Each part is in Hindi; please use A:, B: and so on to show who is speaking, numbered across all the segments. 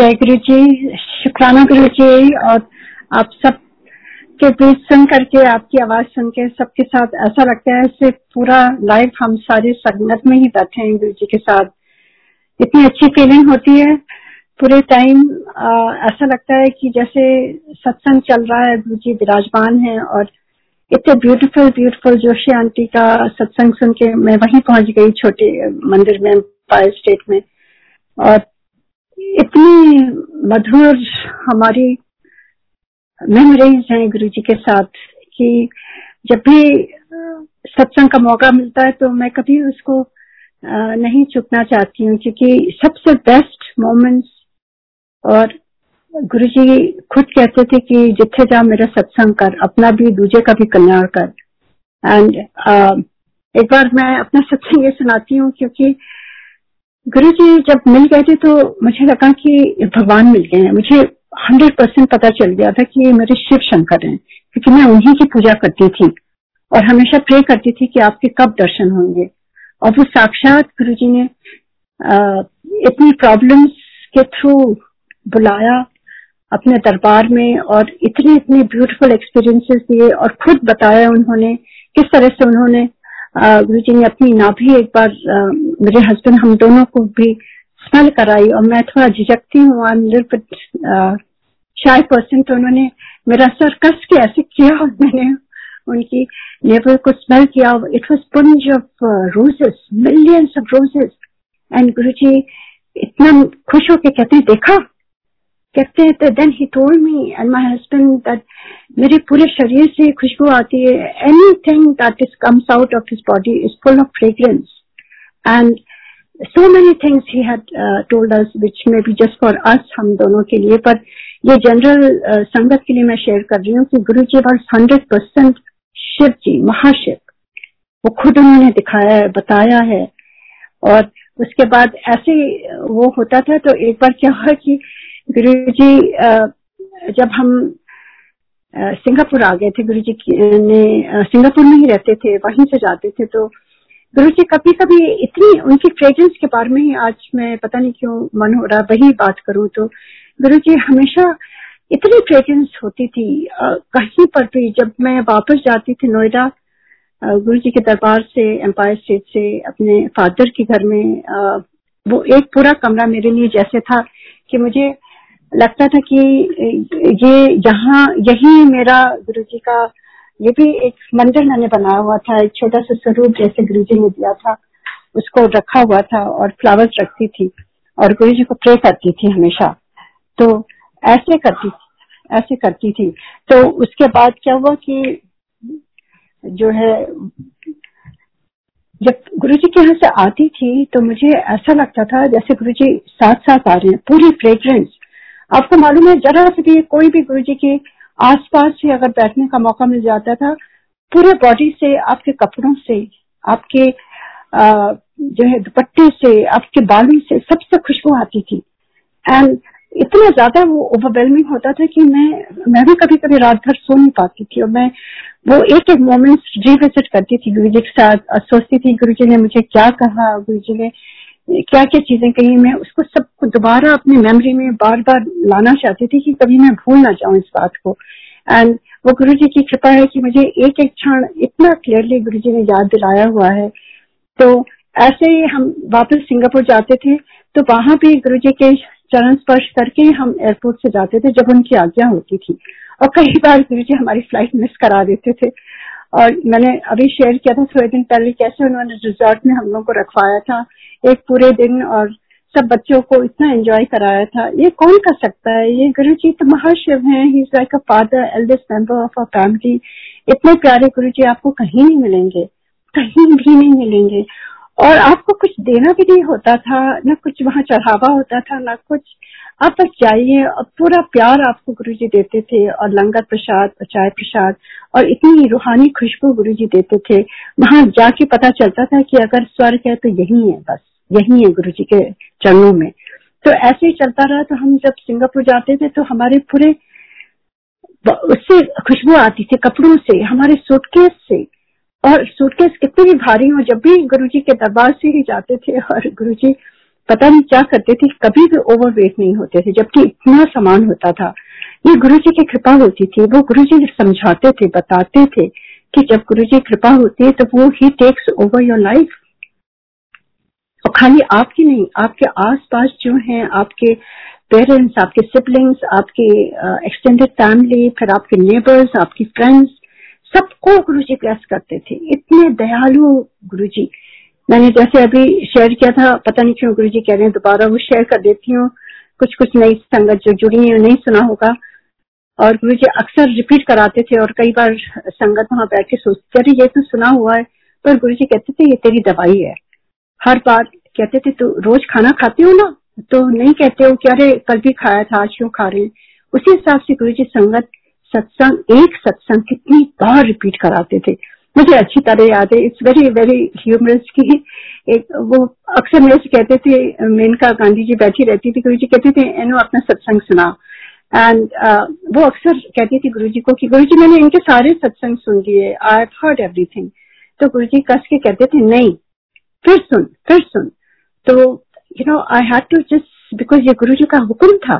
A: जय गुरु जी शुक्राना गुरु जी और आप सब के बीच सुन करके, आपकी आवाज़ सुन के सबके साथ ऐसा लगता है जैसे पूरा लाइफ हम सारे संगत में ही बैठे हैं गुरु जी के साथ। इतनी अच्छी फीलिंग होती है। पूरे टाइम ऐसा लगता है कि जैसे सत्संग चल रहा है गुरु जी विराजमान है और इतने ब्यूटीफुल ब्यूटीफुल जोशी आंटी का सत्संग सुन के मैं वहीं पहुँच गई छोटे मंदिर में पायल स्टेट में। और इतनी मधुर हमारी मेमोरीज हैं गुरु जी के साथ कि जब भी सत्संग का मौका मिलता है तो मैं कभी उसको नहीं चुकना चाहती हूँ क्योंकि सबसे बेस्ट मोमेंट्स और गुरु जी खुद कहते थे कि जिथे जा मेरा सत्संग कर अपना भी दूजे का भी कल्याण कर। एंड uh, एक बार मैं अपना सत्संग ये सुनाती हूँ क्योंकि गुरु जी जब मिल गए थे तो मुझे लगा कि भगवान मिल गए हैं। मुझे हंड्रेड परसेंट पता चल गया था कि ये मेरे शिव शंकर हैं क्योंकि मैं उन्हीं की पूजा करती थी और हमेशा प्रे करती थी कि आपके कब दर्शन होंगे। और वो साक्षात गुरु जी ने आ, इतनी प्रॉब्लम्स के थ्रू बुलाया अपने दरबार में और इतने इतने ब्यूटीफुल एक्सपीरियंसेस दिए और खुद बताया उन्होंने किस तरह से उन्होंने गुरु जी ने अपनी नाभि एक बार मेरे हस्बैंड हम दोनों को भी स्मेल कराई और मैं थोड़ा झिझकती हूँ शायद पर्सन तो उन्होंने मेरा सर कस के ऐसे किया और मैंने उनकी नेवल को स्मेल किया it was bunch of roses millions of roses and Guru ji इतना खुश होके कहते हैं, देखा कहते हैं तो then he told me and my husband that मेरे पूरे शरीर से खुशबू आती है। Anything that is comes out of his body is full of fragrance and many things he had uh, told us which may be just for us हम दोनों के लिए। पर ये जनरल uh, संगत के लिए मैं शेयर कर रही हूँ कि गुरु जी बस हंड्रेड परसेंट शिव जी महाशिव वो खुद उन्होंने दिखाया है बताया है। और उसके बाद ऐसे वो होता था तो एक बार क्या हुआ कि गुरु जी जब हम सिंगापुर आ गए थे गुरु जी ने सिंगापुर में ही रहते थे, वहीं से जाते थे तो गुरु जी कभी कभी इतनी उनकी फ्रेग्रेंस के बारे में ही आज मैं पता नहीं क्यों मन हो रहा, वही बात करूँ तो गुरु जी हमेशा इतनी फ्रेग्रेंस होती थी कहीं पर भी जब मैं वापस जाती थी नोएडा गुरु जी के दरबार से एम्पायर स्टेट से, अपने फादर के घर में वो एक पूरा कमरा मेरे लिए जैसे था कि मुझे लगता था कि, ये यहाँ यही मेरा गुरु जी का, ये भी एक मंदिर मैंने बनाया हुआ था, एक छोटा सा स्वरूप जैसे गुरु जी ने दिया था, उसको रखा हुआ था और फ्लावर्स रखती थी और गुरु जी को प्रे करती थी हमेशा। तो ऐसे करती थी, ऐसे करती थी। तो उसके बाद क्या हुआ कि जो है, जब गुरु जी के यहाँ से आती थी तो मुझे ऐसा लगता था जैसे गुरु जी साथ साथ आ रहे हैं, पूरी फ्रेग्रेंस आपको मालूम है, जरा से भी कोई भी गुरु जी की आसपास से अगर बैठने का मौका मिल जाता था, पूरे बॉडी से, आपके कपड़ों से, आपके जो है, दुपट्टे से, आपके बालों से सबसे खुशबू आती थी। एंड इतना ज़्यादा वो ओवरवेलमिंग होता था कि मैं मैं भी कभी कभी रात भर सो नहीं पाती थी और मैं वो एक एक मोमेंट रिविजिट करती थी गुरु जी के साथ सोचती थी गुरु जी ने मुझे क्या कहा गुरु जी ने क्या क्या चीज़ें कही मैं उसको सबको दोबारा अपनी मेमोरी में बार बार लाना चाहती थी कि कभी मैं भूल ना जाऊँ इस बात को। एंड वो गुरु जी की कृपा है कि मुझे एक एक क्षण इतना क्लियरली गुरु जी ने याद दिलाया हुआ है। तो ऐसे ही हम वापस सिंगापुर जाते थे तो वहाँ भी गुरु जी के चरण स्पर्श करके हम एयरपोर्ट से जाते थे जब उनकी आज्ञा होती थी। और कई बार गुरु जी हमारी फ़्लाइट मिस करा देते थे। और मैंने अभी शेयर किया था थोड़े दिन पहले कैसे उन्होंने रिजॉर्ट में हम लोग को रखवाया था, एक पूरे दिन और सब बच्चों को इतना एंजॉय कराया था। ये कौन कर सकता है? ये गुरु जी तो महाशिव है he is like a father eldest member of a family इतने प्यारे गुरु जी आपको कहीं नहीं मिलेंगे, कहीं भी नहीं मिलेंगे। और आपको कुछ देना भी नहीं होता था, न कुछ वहाँ चढ़ावा होता था, न कुछ। आप बस जाइए, और पूरा प्यार आपको गुरु जी देते थे, और लंगर प्रसाद, और चाय प्रसाद, और इतनी रूहानी खुशबू गुरु जी देते थे। वहाँ जाके पता चलता था कि अगर स्वर्ग है तो यही है, बस, यही है गुरु जी के चरणों में। तो ऐसे ही चलता रहा। तो हम जब सिंगापुर जाते थे तो हमारे पूरे उससे खुशबू आती थी कपड़ों से, हमारे सूटकेस से। और सूटकेस कितने भी भारी हो, जब भी गुरु जी के दरबार से ही जाते थे और गुरु जी पता नहीं क्या करते थे, कभी भी ओवर वेट नहीं होते थे, जबकि इतना सामान होता था। ये गुरु जी की कृपा होती थी, वो गुरु जी समझाते थे, बताते थे कि जब गुरु जी कृपा होती है तो वो he takes over your life और खाली आपकी नहीं, आपके आसपास जो हैं, आपके पेरेंट्स आपके सिबलिंग्स आपके एक्सटेंडेड फैमिली फिर आपके नेबर्स आपकी फ्रेंड्स सबको गुरु जी ब्लेस करते थे। इतने दयालु गुरु जी मैंने जैसे अभी शेयर किया था, पता नहीं क्यों गुरु जी कह रहे हैं, दोबारा वो शेयर कर देती हूँ। कुछ कुछ नई संगत जो जुड़ी है नहीं सुना होगा। और गुरु जी अक्सर रिपीट कराते थे और कई बार संगत वहाँ बैठ के सोचते अरे, ये तो सुना हुआ है। पर गुरु जी कहते थे, ये तेरी दवाई है। हर बार कहते थे तो रोज खाना खाते हो ना? तो नहीं कहते हो कि, अरे, कल भी खाया था, आज क्यों खा रहे हैं? उसी हिसाब से गुरु जी संगत सत्संग एक सत्संग कितनी बार रिपीट कराते थे। मुझे अच्छी तरह याद है इट्स वेरी वेरी ह्यूमरस की एक वो अक्सर मेरे से कहते थे मेनका गांधी जी बैठी रहती थी गुरु जी कहते थे एनो अपना सत्संग सुना एंड uh, वो अक्सर कहती थी गुरु जी को कि गुरु जी मैंने इनके सारे सत्संग सुन लिए आई हर्ड एवरीथिंग तो गुरु जी कस के कहते थे नहीं फिर सुन फिर सुन। तो you know I had to just because ये गुरु जी का हुक्म था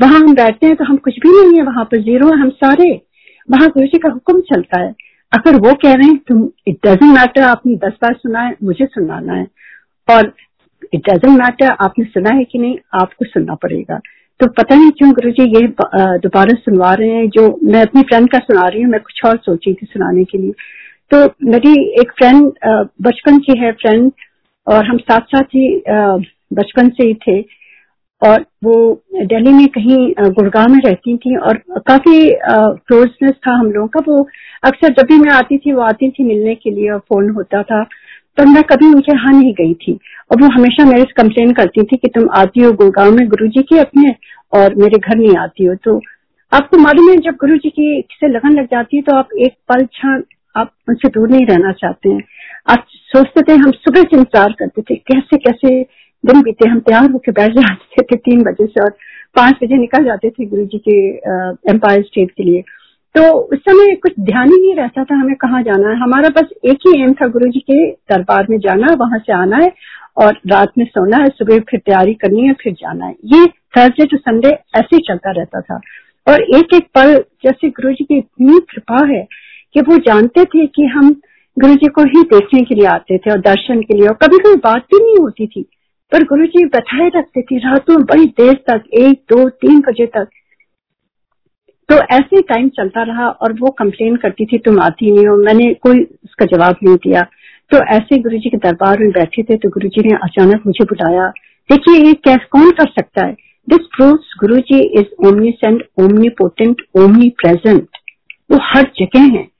A: वहाँ हम बैठते हैं तो हम कुछ भी नहीं है, वहाँ पर ज़ीरो है, हम सारे, वहाँ गुरु जी का हुक्म चलता है। अगर वो कह रहे हैं, तुम इट डजेंट मैटर आपने दस बार सुना है, मुझे सुनाना है। और इट डजेंट मैटर आपने सुना है कि नहीं, आपको सुनना पड़ेगा। तो पता नहीं क्यों गुरु जी ये दोबारा सुनवा रहे हैं, जो मैं अपनी फ्रेंड का सुना रही हूँ, मैं कुछ और सोची थी सुनाने के लिए। तो मेरी एक फ्रेंड बचपन की है फ्रेंड और हम साथ साथ ही बचपन से ही थे। और वो दिल्ली में कहीं गुड़गांव में रहती थी और काफ़ी क्लोजनेस था हम लोगों का। वो अक्सर जब भी मैं आती थी, वो आती थी मिलने के लिए और फ़ोन होता था तो मैं कभी उनके यहाँ नहीं गई थी। और वो हमेशा मेरे से कंप्लेन करती थी कि तुम आती हो गुड़गांव में गुरु जी की अपने और मेरे घर नहीं आती हो। तो आपको मालूम है, जब गुरु जी की से लगन लग जाती है तो आप एक पल क्षण आप उनसे दूर नहीं रहना चाहते हैं। आप सोचते थे, हम सुबह से इंतज़ार करते थे कैसे कैसे दिन बीते, हम तैयार होकर बैठ जाते थे तीन बजे से और पाँच बजे निकल जाते थे गुरु जी के एम्पायर स्टेट के लिए। तो उस समय कुछ ध्यान ही नहीं रहता था, हमें कहाँ जाना है। हमारा बस एक ही एम था गुरु जी के दरबार में जाना, वहाँ से आना है और रात में सोना है, सुबह फिर तैयारी करनी है, फिर जाना है। ये थर्सडे टू संडे ऐसे ही चलता रहता था। और एक एक पल जैसे गुरु जी की इतनी कृपा है कि वो जानते थे कि हम गुरु जी को ही देखने के लिए आते थे और दर्शन के लिए। और कभी कभी बात भी नहीं होती थी। पर गुरु जी बैठाए रखते थे, रातों बड़ी देर तक, एक, दो, तीन बजे तक। तो ऐसे टाइम चलता रहा और वो कंप्लेन करती थी, तुम आती नहीं हो। मैंने कोई उसका जवाब नहीं दिया। तो ऐसे गुरु जी के दरबार में बैठे थे तो गुरु जी ने अचानक मुझे बुलाया। देखिए, ये कैसे कौन कर सकता है? This proves Guru ji is omniscient omnipotent omnipresent वो हर जगह है।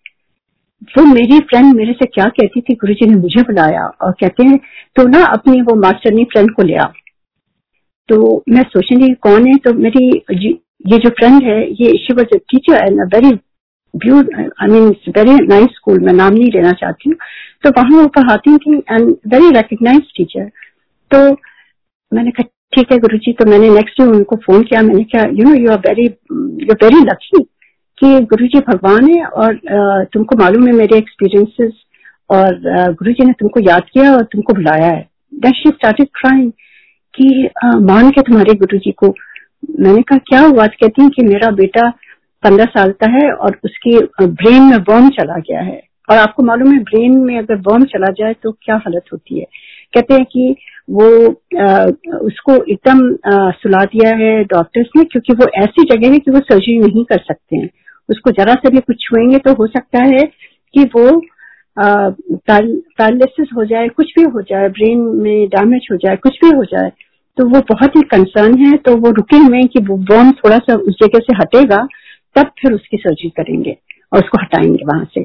A: वो मेरी फ्रेंड मेरे से क्या कहती थी गुरु जी ने मुझे बुलाया और कहते हैं तो ना अपनी वो मास्टरनी फ्रेंड को ले आ तो मैं सोच रही कौन है? तो मेरी ये जो फ्रेंड है, ये she was a teacher and very I mean very nice school मैं नाम नहीं लेना चाहती हूँ। तो वहाँ वो पढ़ाती थी एंड वेरी रिकग्नाइज टीचर तो मैंने कहा, ठीक है गुरु जी तो मैंने नेक्स्ट डे उनको फ़ोन किया, मैंने कहा you know you are very you very lucky कि गुरु जी भगवान है और तुमको मालूम है मेरे एक्सपीरियंसेस और गुरु जी ने तुमको याद किया और तुमको बुलाया है। दैट शी कि मान के तुम्हारे गुरु जी को। मैंने कहा, क्या हुआ? कहती है कि मेरा बेटा पंद्रह साल का है और उसकी ब्रेन में बर्म चला गया है। और आपको मालूम है ब्रेन में अगर बर्म चला जाए तो क्या हालत होती है? कहते हैं कि वो आ, उसको एकदम सुला दिया है डॉक्टर्स ने क्योंकि वो ऐसी जगह है कि वो सर्जरी नहीं कर सकते हैं। उसको जरा से भी कुछ छुएँगे तो हो सकता है कि वो पैरालिसिस हो जाए कुछ भी हो जाए ब्रेन में डैमेज हो जाए कुछ भी हो जाए तो वो बहुत ही कंसर्न है। तो वो रुके हुए कि वो बॉम थोड़ा सा उस जगह से हटेगा तब फिर उसकी सर्जरी करेंगे और उसको हटाएँगे वहाँ से।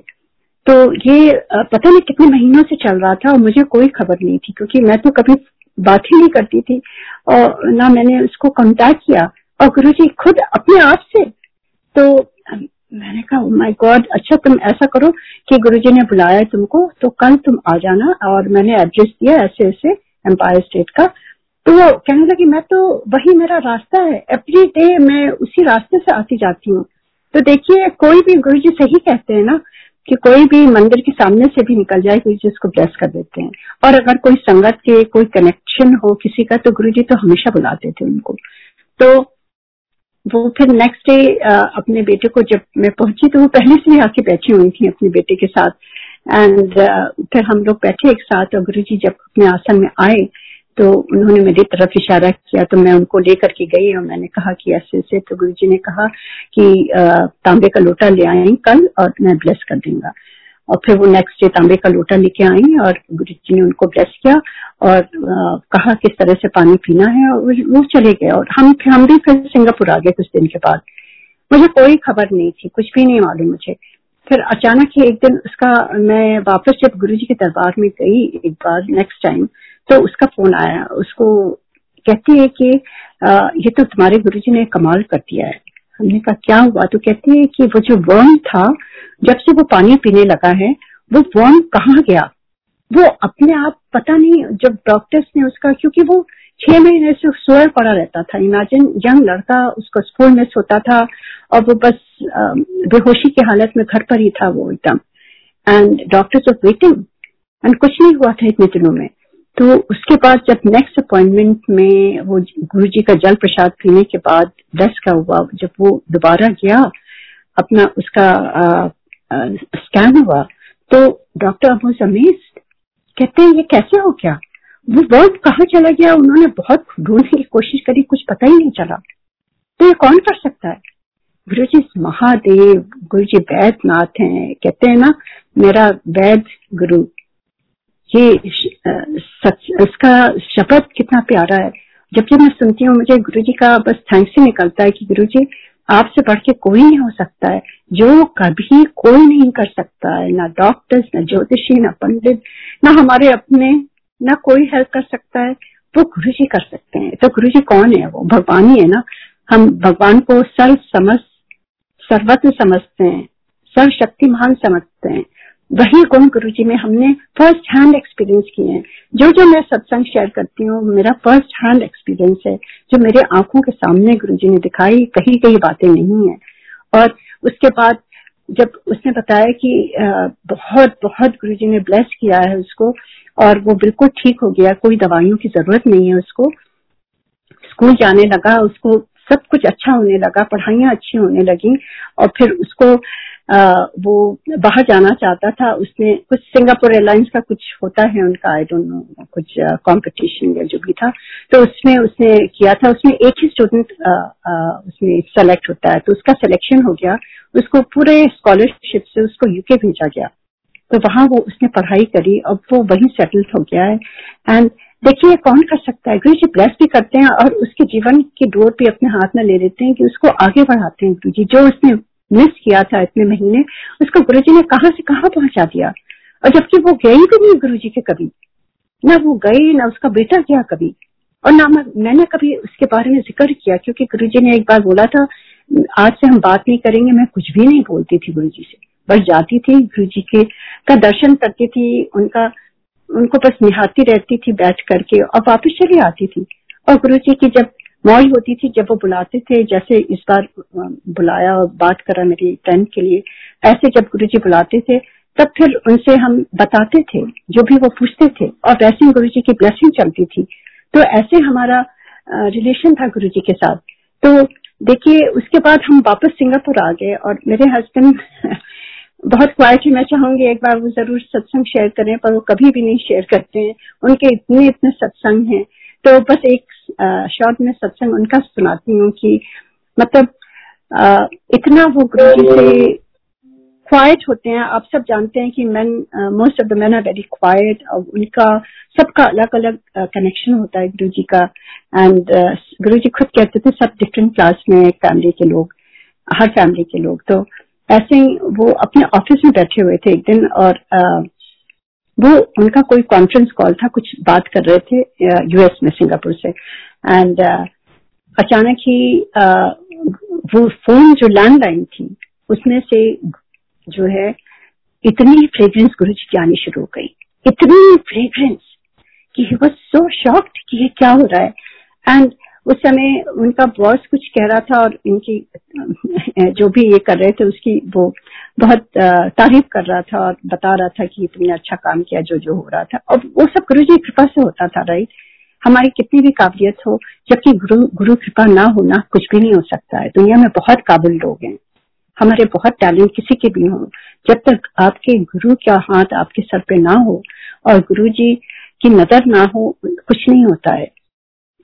A: तो ये पता नहीं कितने महीनों से चल रहा था और मुझे कोई खबर नहीं थी, क्योंकि मैं तो कभी बात ही नहीं करती थी और ना मैंने उसको कांटेक्ट किया और गुरु जी खुद अपने आप से तो मैंने कहा माय oh गॉड अच्छा तुम ऐसा करो कि गुरुजी ने बुलाया तुमको तो कल तुम आ जाना और मैंने एड्रेस दिया ऐसे ऐसे एम्पायर स्टेट का। तो वो कहने लगी, मैं तो वही मेरा रास्ता है एवरी डे मैं उसी रास्ते से आती जाती हूँ। तो देखिए, कोई भी गुरु जी सही कहते हैं ना कि कोई भी मंदिर के सामने से भी निकल जाए गुरु जी उसको ब्लेस कर देते हैं। और अगर कोई संगत के, कोई कनेक्शन हो किसी का तो गुरु जी तो हमेशा बुलाते थे उनको। तो वो फिर नेक्स्ट डे अपने बेटे को जब मैं पहुँची तो वो पहले से ही आके बैठी हुई थी अपने बेटे के साथ। एंड फिर हम लोग बैठे एक साथ, और गुरु जी जब अपने आसन में आए तो उन्होंने मेरी तरफ़ इशारा किया तो मैं उनको लेकर के गई और मैंने कहा कि ऐसे ऐसे तो गुरु जी ने कहा कि तांबे का लोटा ले आए कल और मैं ब्लेस कर दूँगा। और फिर वो नेक्स्ट डे तांबे का लोटा लेके आई और गुरु जी ने उनको ब्लेस किया और आ, कहा किस तरह से पानी पीना है और वो चले गए और हम हम भी फिर सिंगापुर आ गए कुछ दिन के बाद। मुझे कोई खबर नहीं थी कुछ भी नहीं मालूम मुझे। फिर अचानक ही एक दिन उसका मैं वापस जब गुरु जी के दरबार में गई एक बार नेक्स्ट टाइम तो उसका फ़ोन आया। उसको कहती है कि आ, ये तो तुम्हारे गुरु ने कमाल कर दिया है। हमने कहा क्या हुआ? तो कहती है कि वो जो वर्म था जब से वो पानी पीने लगा है वो वर्म कहाँ गया? वो अपने आप पता नहीं जब डॉक्टर्स ने उसका क्योंकि वो छह महीने से सोया पड़ा रहता था। इमेजिन यंग लड़का उसको स्कूल में सोता था और वो बस बेहोशी की हालत में घर पर ही था वो एकदम। And doctors of waiting and कुछ नहीं हुआ था इतने दिनों में। तो उसके बाद जब नेक्स्ट अपॉइंटमेंट में वो गुरु जी का जल प्रसाद पीने के बाद दस का हुआ, जब वो दोबारा गया, अपना उसका स्कैन हुआ तो डॉक्टर अबू समीज कहते हैं, ये कैसे हो गया? वो वर्ड कहाँ चला गया? उन्होंने बहुत ढूँढने की कोशिश करी, कुछ पता ही नहीं चला। तो ये कौन कर सकता है? गुरु जी महादेव गुरु जी वैद्यनाथ हैं। कहते हैं ना, मेरा वैद्य गुरु ये सच, इसका शब्द कितना प्यारा है। जब जब मैं सुनती हूँ मुझे गुरु जी का बस थैंक्स ही निकलता है कि गुरु जी आपसे बढ़ के कोई नहीं हो सकता है। जो कभी कोई नहीं कर सकता है ना डॉक्टर्स ना ज्योतिषी ना पंडित ना हमारे अपने ना कोई हेल्प कर सकता है वो गुरु जी कर सकते हैं। तो गुरु जी कौन है वो? भगवान ही है ना। हम भगवान को सर्व समझ सर्वत्र समझते हैं सर्वशक्तिमान समझते हैं। वही गुण गुरु जी में हमने फ़र्स्ट हैंड एक्सपीरियंस किए हैं। जो जो मैं सत्संग शेयर करती हूँ, मेरा फ़र्स्ट हैंड एक्सपीरियंस है, जो मेरे आँखों के सामने गुरु जी ने दिखाई, कही कही बातें नहीं है। और उसके बाद जब उसने बताया कि बहुत बहुत गुरु जी ने ब्लेस किया है उसको, और वो बिल्कुल ठीक हो गया, कोई दवाइयों की ज़रूरत नहीं है उसको, स्कूल जाने लगा, उसको सब कुछ अच्छा होने लगा, पढ़ाइयाँ अच्छी होने लगी, और फिर उसको वो बाहर जाना चाहता था, उसने कुछ सिंगापुर एयरलाइंस का कुछ होता है उनका आई डोंट नो कुछ कंपटीशन या जो भी था तो उसमें उसने किया था, उसमें एक ही स्टूडेंट उसमें सेलेक्ट होता है तो उसका सिलेक्शन हो गया, उसको पूरे स्कॉलरशिप से उसको यूके भेजा गया तो वहाँ वो उसने पढ़ाई करी, अब वो वही सेटल हो गया है एंड देखिए कौन कर सकता है गुरु जी ब्लेस भी करते हैं और उसके जीवन की डोर भी अपने हाथ में ले लेते हैं कि उसको आगे बढ़ाते हैं गुरु जी जो उसने मिस किया था इतने महीने, उसको गुरु ने कहा से कहा पहुँचा दिया? और जबकि वो गई भी नहीं गुरु के कभी। ना वो गई, ना उसका बेटा गया कभी। और ना मैंने कभी उसके बारे में ज़िक्र किया, क्योंकि गुरु जी ने एक बार बोला था, आज से हम बात नहीं करेंगे, मैं कुछ भी नहीं बोलती थी गुरु जी से। बस जाती थी गुरु जी के, का दर्शन करती थी, उनका, उनको बस निहाती रहती थी बैठ करके, और वापस चली आती थी। और गुरु जी की जब मौज होती थी जब वो बुलाते थे, जैसे इस बार बुलाया और बात करा मेरी फ्रेंड के लिए, ऐसे जब गुरु जी बुलाते थे, तब फिर उनसे हम बताते थे, जो भी वो पूछते थे, और वैसे ही गुरु जी की ब्लेसिंग चलती थी। तो ऐसे हमारा रिलेशन था गुरु जी के साथ। तो देखिए, उसके बाद हम वापस सिंगापुर आ गए, और मेरे हस्बैंड बहुत क्वाइट है मैं चाहूँगी एक बार वो ज़रूर सत्संग शेयर करें, पर वो कभी भी नहीं शेयर करते हैं। उनके इतने इतने सत्संग हैं। तो बस एक शॉर्ट में सत्संग उनका सुनाती हूँ कि मतलब आ, इतना वो गुरु जी से क्वाइट होते हैं। आप सब जानते हैं कि man most of the man are very quiet और उनका सबका अलग अलग कनेक्शन होता है गुरु जी का। एंड गुरु जी खुद कहते थे सब डिफरेंट क्लास में फैमिली के लोग हर फैमिली के लोग। तो ऐसे ही वो अपने ऑफ़िस में बैठे हुए थे एक दिन और uh, वो उनका कोई कॉन्फ्रेंस कॉल था कुछ बात कर रहे थे यूएस में सिंगापुर से। एंड uh, अचानक ही uh, वो फ़ोन जो लैंडलाइन थी उसमें से जो है इतनी फ्रेग्रेंस गुरु जी की आनी शुरू हो गई। इतनी फ्रेग्रेंस कि ही वॉज़ सो शॉक्ड कि ये क्या हो रहा है। एंड उस समय उनका बॉस कुछ कह रहा था और इनकी जो भी ये कर रहे थे उसकी वो बहुत तारीफ़ कर रहा था और बता रहा था कि तुमने अच्छा काम किया, जो जो हो रहा था। और वो सब गुरु जी कृपा से होता था राइट हमारी कितनी भी काबिलियत हो, जबकि गुरु गुरु कृपा ना होना कुछ भी नहीं हो सकता है। दुनिया में बहुत काबिल लोग हैं। हमारे बहुत टैलेंट किसी के भी हो। जब तक आपके गुरु का हाथ आपके सर पे ना हो और गुरु जी की नज़र ना हो, कुछ नहीं होता है।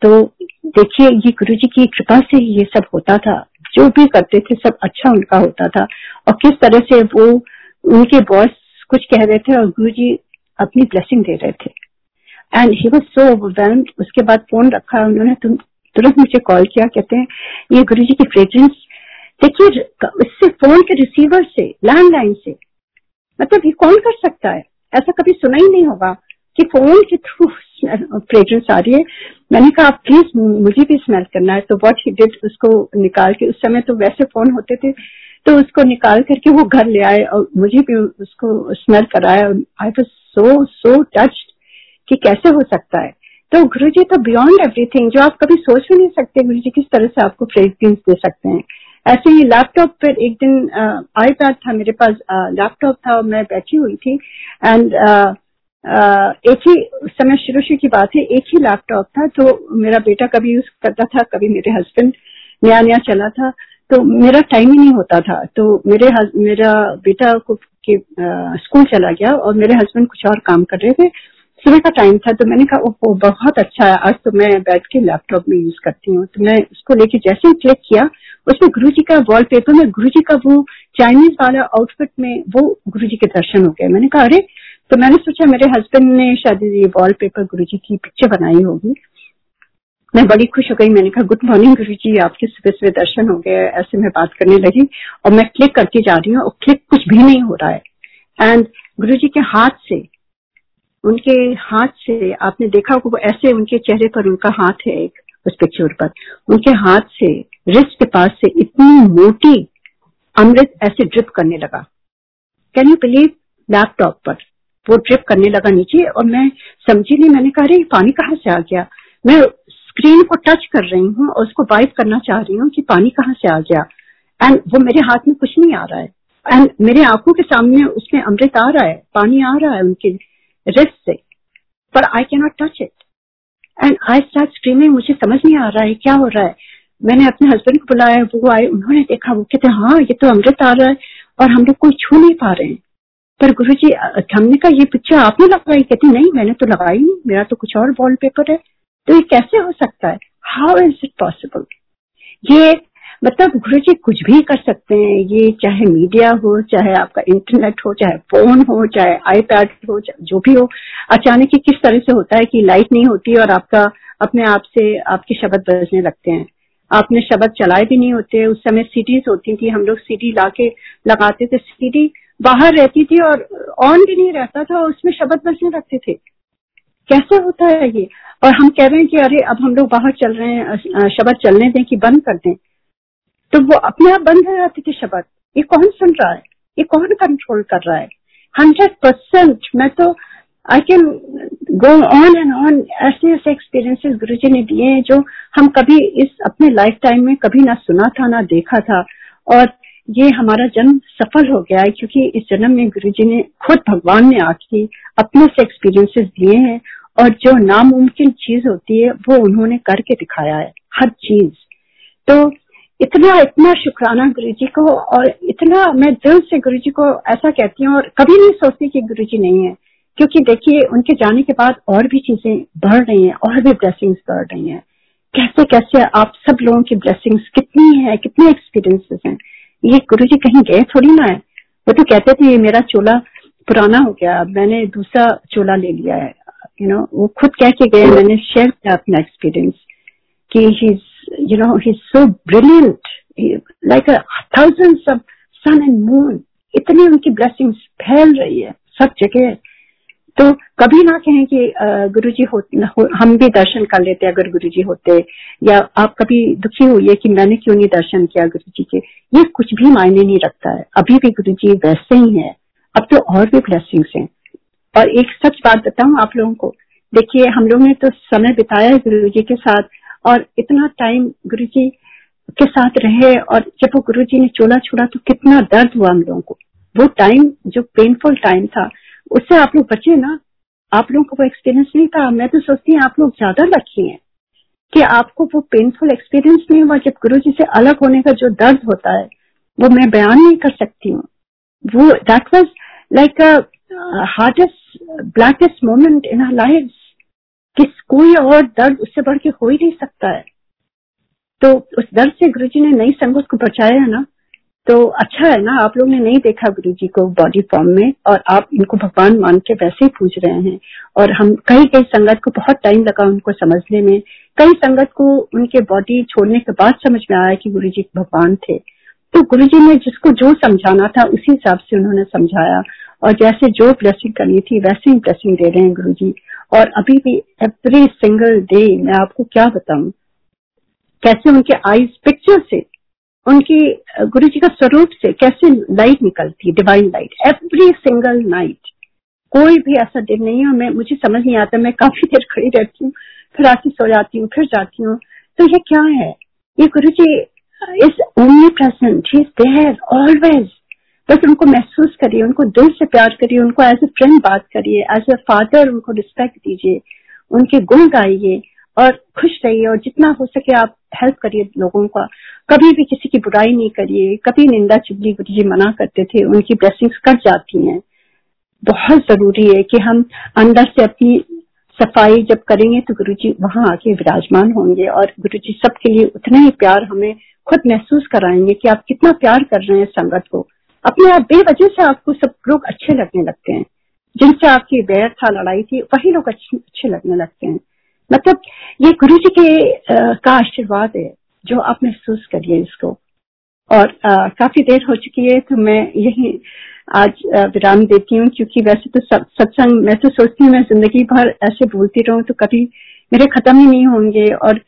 A: तो देखिए, ये गुरु जी की कृपा से ही ये सब होता था। जो भी करते थे, सब अच्छा उनका होता था। और किस तरह से वो, उनके बॉस कुछ कह रहे थे और गुरु जी अपनी ब्लेसिंग दे रहे थे। And he was so overwhelmed उसके बाद फ़ोन रखा उन्होंने तुरंत मुझे कॉल किया, कहते हैं, ये गुरु जी की फ्रेग्रेंस देखिए, इससे फ़ोन के रिसीवर से लैंडलाइन से मतलब ये कौन कर सकता है? ऐसा कभी सुना ही नहीं होगा कि फ़ोन के थ्रू फ्रेग्रेंस आ रही है। मैंने कहा, आप प्लीज़ मुझे भी स्मेल करना है। तो वॉट ही डिड उसको निकाल के, उस समय तो वैसे फ़ोन होते थे तो उसको निकाल करके वो घर ले आए और मुझे भी उसको स्मेल कराया। I was so so touched कि कैसे हो सकता है? तो गुरु जी तो बियॉन्ड एवरीथिंग जो आप कभी सोच भी नहीं सकते गुरु जी किस तरह से आपको फ्रेग्रेंस दे सकते हैं। ऐसे ही लैपटॉप पर एक दिन आई पैड था मेरे पास लैपटॉप था और मैं बैठी हुई थी। एंड एक ही समय शुरू शुरू की बात है, एक ही लैपटॉप था तो मेरा बेटा कभी यूज़ करता था, कभी मेरे हस्बैंड नया नया चला था तो मेरा टाइम ही नहीं होता था। तो मेरे मेरा बेटा को के स्कूल चला गया और मेरे हस्बैंड कुछ और काम कर रहे थे। सुबह का टाइम था तो मैंने कहा वो बहुत अच्छा है, आज तो मैं बैठ के लैपटॉप में यूज़ करती हूँ। तो मैं उसको लेके जैसे ही क्लिक किया, उसमें गुरु जी का वॉलपेपर में गुरु जी का वो चाइनीज़ वाला आउटफिट में वो गुरु जी के दर्शन हो गए। मैंने कहा, अरे तो मैंने सोचा मेरे हस्बैंड ने शायद ये गुरु जी की पिक्चर बनाई होगी। मैं बड़ी खुश हो गई। मैंने कहा गुड मॉर्निंग गुरु जी आपके सुबह सुबह दर्शन हो गए, ऐसे मैं बात करने लगी और मैं क्लिक करती जा रही हूँ और क्लिक कुछ भी नहीं हो रहा है। एंड गुरु जी के हाथ से, उनके हाथ से, आपने देखा वो ऐसे उनके चेहरे पर उनका हाथ है एक, उस पिक्चर पर। उनके हाथ से रिस्ट के पास से इतनी मोटी अमृत ऐसे ड्रिप करने लगा। कैन यू बिलीव लैपटॉप पर? वो ट्रिप करने लगा नीचे और मैं समझी नहीं। मैंने कहा, अरे पानी कहाँ से आ गया? मैं स्क्रीन को टच कर रही हूँ और उसको वाइप करना चाह रही हूँ कि पानी कहाँ से आ गया। एंड वो मेरे हाथ में कुछ नहीं आ रहा है। एंड मेरे आँखों के सामने उसमें अमृत आ रहा है, पानी आ रहा है उनके रिस्ट से। पर I cannot touch it and I start screaming मुझे समझ नहीं आ रहा है क्या हो रहा है। मैंने अपने हस्बैंड को बुलाया, वो आए, उन्होंने देखा, वो कहते हाँ ये तो अमृत आ रहा है और हम लोग कोई छू नहीं पा रहे हैं। पर गुरु जी हमने कहा ये पिक्चर आपने लगाई? कहती, नहीं, मैंने तो लगाई नहीं, मेरा तो कुछ और वॉल पेपर है। तो ये कैसे हो सकता है? हाउ इज़ इट पॉसिबल ये मतलब गुरु जी कुछ भी कर सकते हैं। ये चाहे मीडिया हो, चाहे आपका इंटरनेट हो, चाहे फ़ोन हो, चाहे आईपैड हो, चाहे जो भी हो, अचानक ही किस तरह से होता है कि लाइट नहीं होती और आपका अपने आप से आपके शब्द बजने लगते हैं। आपने शब्द चलाए भी नहीं होते, उस समय सीडीज होती थी, हम लोग सीडी ला के लगाते थे। सीडी बाहर रहती थी और ऑन भी नहीं रहता था और उसमें शब्द बजने रखते थे। कैसे होता है ये? और हम कह रहे हैं कि अरे, अब हम लोग बाहर चल रहे हैं शब्द चलने दें कि बंद कर दें। तो वो अपने आप बंद हो जाती थी शब्द। ये कौन सुन रहा है? ये कौन कंट्रोल कर रहा है? हंड्रेड परसेंट मैं तो I can go on and on ऐसे ऐसे एक्सपीरियंसेस गुरु जी ने दिए हैं जो हम कभी इस अपने लाइफ टाइम में कभी ना सुना था, ना देखा था। और ये हमारा जन्म सफल हो गया है, क्योंकि इस जन्म में गुरु जी ने खुद भगवान ने आके अपने से एक्सपीरियंसेस दिए हैं और जो नामुमकिन चीज़ होती है, वो उन्होंने करके दिखाया है, हर चीज़। तो इतना इतना शुक्राना गुरु जी को और इतना मैं दिल से गुरु जी को ऐसा कहती हूँ और कभी नहीं सोचती कि गुरु जी नहीं है, क्योंकि देखिए, उनके जाने के बाद और भी चीज़ें बढ़ रही हैं, और भी ब्लेसिंग्स बढ़ रही हैं। कैसे कैसे आप सब लोगों की ब्लेसिंग्स कितनी है, कितने एक्सपीरियंसेस हैं। ये गुरु जी कहीं गए थोड़ी ना है? वो तो कहते थे मेरा चोला पुराना हो गया मैंने दूसरा चोला ले लिया है। यू नो वो खुद कह के गए, मैंने शेयर किया अपना एक्सपीरियंस कि he you know he so brilliant like thousands of sun and moon इतनी उनकी ब्लेसिंग्स फैल रही है, सब जगह। तो कभी ना कहें कि गुरु जी हो, हम भी दर्शन कर लेते अगर गुरु जी होते या आप कभी दुखी हुई है कि मैंने क्यों नहीं दर्शन किया गुरु जी के ये कुछ भी मायने नहीं रखता है। अभी भी गुरु जी वैसे ही है। अब तो और भी ब्लेसिंग्स हैं। और एक सच बात बताऊँ आप लोगों को देखिए हम लोग ने तो समय बिताया है गुरु जी के साथ और इतना टाइम गुरु जी के साथ रहे और जब वो गुरु जी ने चोला छोड़ा तो कितना दर्द हुआ हम लोगों को। वो टाइम जो पेनफुल टाइम था उससे आप लोग बचे ना। आप लोगों को वो एक्सपीरियंस नहीं था। मैं तो सोचती हूँ आप लोग ज़्यादा लकी हैं कि आपको वो पेनफुल एक्सपीरियंस नहीं हुआ जब गुरु जी से अलग होने का जो दर्द होता है, वो मैं बयान नहीं कर सकती हूँ। वो that was like hardest blackest moment in our life कि कोई और दर्द उससे बढ़ के हो ही नहीं सकता है। तो उस दर्द से गुरु जी ने नई संगत को बचाया ना तो अच्छा है ना, आप लोग ने नहीं देखा गुरु जी को बॉडी फॉर्म में और आप इनको भगवान मान के वैसे ही पूछ रहे हैं। और हम कई कई संगत को बहुत टाइम लगा उनको समझने में। कई संगत को उनके बॉडी छोड़ने के बाद समझ में आया कि गुरु जी भगवान थे। तो गुरु जी ने जिसको जो समझाना था, उसी हिसाब से उन्होंने समझाया। और जैसे जो ब्लेसिंग करनी थी, वैसे ही ब्लेसिंग दे रहे हैं गुरु जी और अभी भी एवरी सिंगल डे मैं आपको क्या बताऊँ? कैसे उनके आईज पिक्चर से उनकी गुरु जी का स्वरूप से कैसे लाइट निकलती है divine light every single night कोई भी ऐसा दिन नहीं है, मैं, मुझे समझ नहीं आता, मैं काफ़ी देर खड़ी रहती हूँ, फिर आके सो जाती हूँ, फिर जाती हूँ। तो ये क्या है? ये Guru ji is only present he is there always बस उनको महसूस करिए, उनको दिल से प्यार करिए, उनको एज ए फ्रेंड बात करिए एज ए फादर उनको रिस्पेक्ट दीजिए, उनके गुण गाइए। और खुश रहिए और जितना हो सके आप हेल्प करिए लोगों का। कभी भी किसी की बुराई नहीं करिए। कभी निंदा चुगली गुरु जी मना करते थे, उनकी ब्लेसिंग्स कट जाती हैं। बहुत ज़रूरी है कि हम अंदर से अपनी सफ़ाई जब करेंगे तो गुरु जी वहाँ आके विराजमान होंगे और गुरु जी सबके लिए उतना ही प्यार हमें खुद महसूस कराएँगे कि आप कितना प्यार कर रहे हैं संगत को। अपने आप बेवजह से आपको सब लोग अच्छे लगने लगते हैं। जिनसे आपकी बैर था, लड़ाई थी, वही लोग अच्छे लगने लगते हैं। मतलब ये गुरु जी के आ, का आशीर्वाद है जो आप महसूस करिए इसको। और आ, काफ़ी देर हो चुकी है तो मैं यही आज विराम देती हूँ क्योंकि वैसे तो सत्संग मैं तो सोचती हूँ मैं ज़िंदगी भर ऐसे बोलती रहूँ तो कभी मेरे खत्म ही नहीं होंगे। और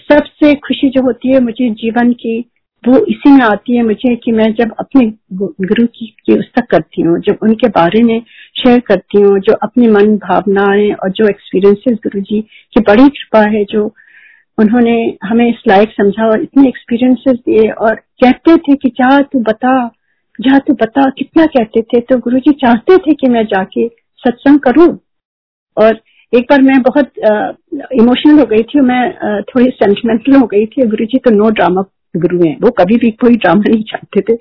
A: सबसे खुशी जो होती है मुझे जीवन की वो इसी में आती है मुझे कि मैं जब अपने गुरु की, की तक करती हूँ जब उनके बारे में शेयर करती हूँ जो अपनी मन भावनाएँ और जो एक्सपीरियंसेस गुरु जी की बड़ी कृपा है जो उन्होंने हमें इस लायक समझा और इतने एक्सपीरियंसेस दिए और कहते थे कि जा तू बता जा तू बता कितना कहते थे तो गुरु जी चाहते थे कि मैं जाके सत्संग करूँ। और एक बार मैं बहुत इमोशनल हो गई थी मैं थोड़ी सेंटिमेंटल हो गई थी गुरु जी तो नो ड्रामा गुरु हैं। वो कभी भी कोई ड्रामा नहीं चाहते थे।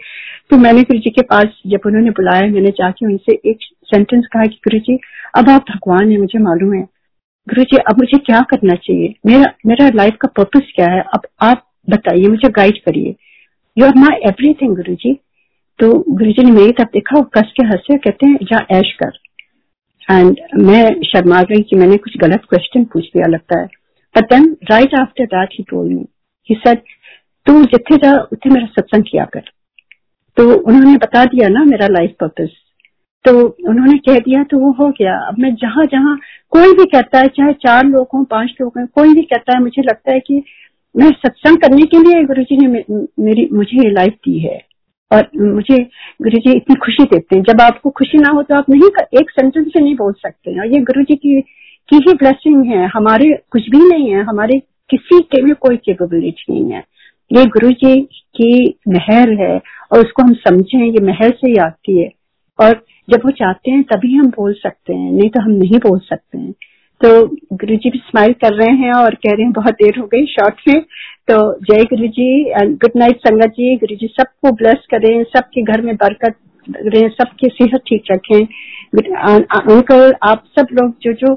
A: तो मैंने गुरु जी के पास जब उन्होंने बुलाया, मैंने जाके उनसे एक सेंटेंस कहा कि गुरु जी, अब आप भगवान है, मुझे मालूम है। गुरु जी, अब मुझे क्या करना चाहिए? मेरा मेरा लाइफ का पर्पस क्या है? अब आप बताइए, मुझे गाइड करिए। यू आर माई एवरीथिंग गुरु जी। तो गुरु जी ने मेरी तरफ़ देखा कस के हंसे, कहते हैं, जा, ऐश कर। एंड मैं शर्मा गई कि मैंने कुछ गलत क्वेश्चन पूछ दिया लगता है। But then right after that he told me he said तू जिथे जा उथे मेरा सत्संग किया कर। तो उन्होंने बता दिया ना मेरा लाइफ पर्पज तो उन्होंने कह दिया तो वो हो गया। अब मैं जहाँ जहाँ कोई भी कहता है, चाहे चार लोग हों, पाँच लोग हों, कोई भी कहता है, मुझे लगता है कि मैं सत्संग करने के लिए गुरु जी ने मेरी, मुझे लाइफ दी है। और मुझे गुरु जी इतनी खुशी देते हैं। जब आपको खुशी ना हो तो आप नहीं एक सेंटेंस से नहीं बोल सकते और ये गुरु जी की की ही ब्लेसिंग है। हमारे, कुछ भी नहीं है। हमारे किसी के भी कोई केपेबिलिटी नहीं है। ये गुरु जी की महर है और उसको हम समझें, ये महर से ही आती है। और जब वो चाहते हैं, तभी हम बोल सकते हैं, नहीं तो हम नहीं बोल सकते हैं। तो गुरु जी भी स्माइल कर रहे हैं और कह रहे हैं, बहुत देर हो गई शॉर्ट में। तो जय गुरु जी गुड नाइट संगत जी, गुरु जी सबको ब्लेस करें, सबके घर में बरकत रहे, सबकी सेहत ठीक रखें। अंकल आप सब लोग जो जो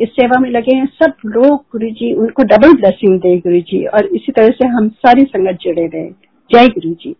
A: इस सेवा में लगे हैं। सब लोग गुरु जी उनको डबल ब्लेसिंग दे गुरु जी और इसी तरह से हम सारी संगत जुड़े रहे। जय गुरु जी